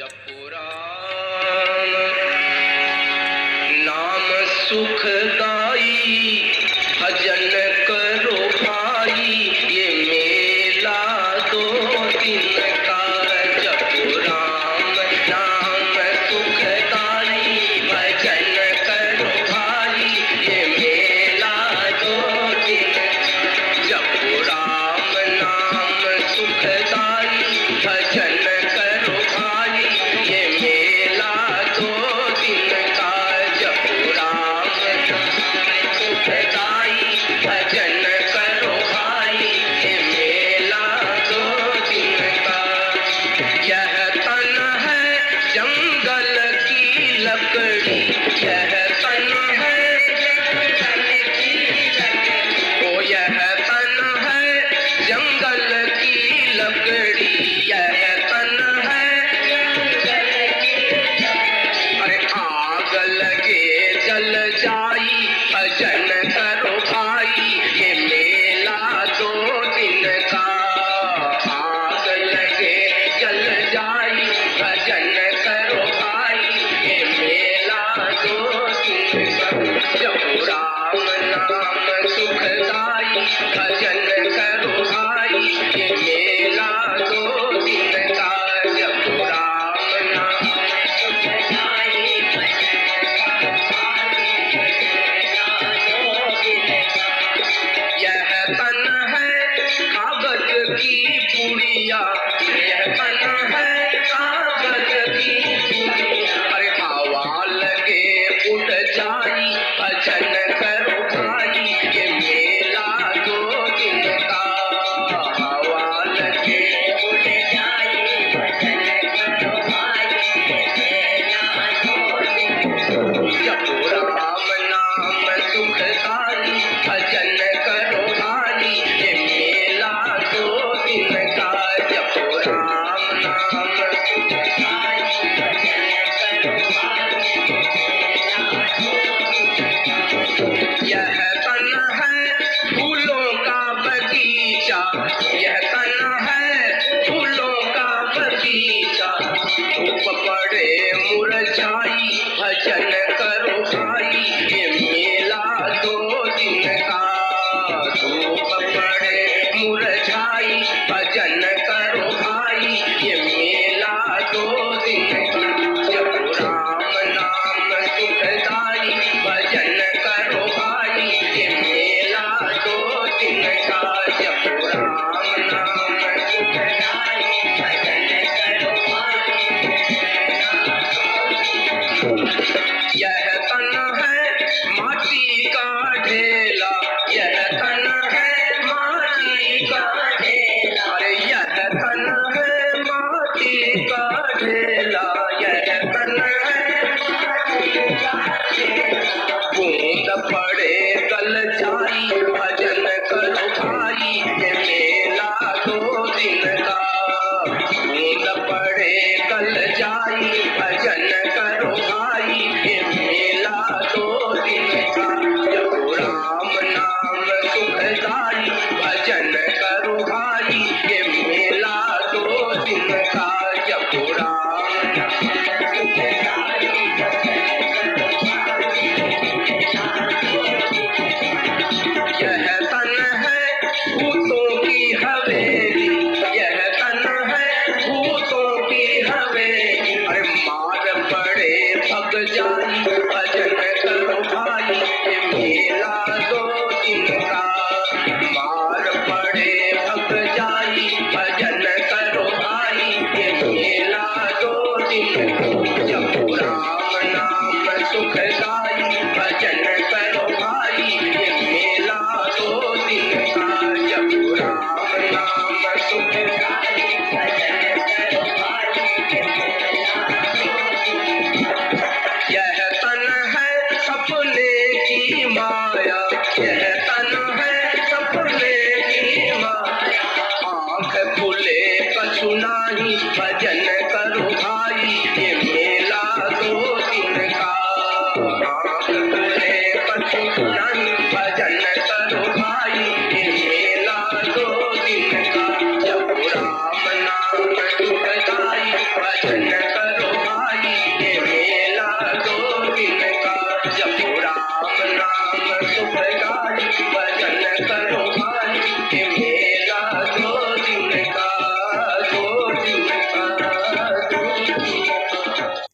जपुरा नाम सुखदा सुख दाई भजन सीता धूप मुरझाई, भजन करो भाई, ये मेला दो दिन का। धूप पड़े मुरझाई, भजन करो भाई, ये मेला दो दिन Thank you. Yeah. God, but I mind.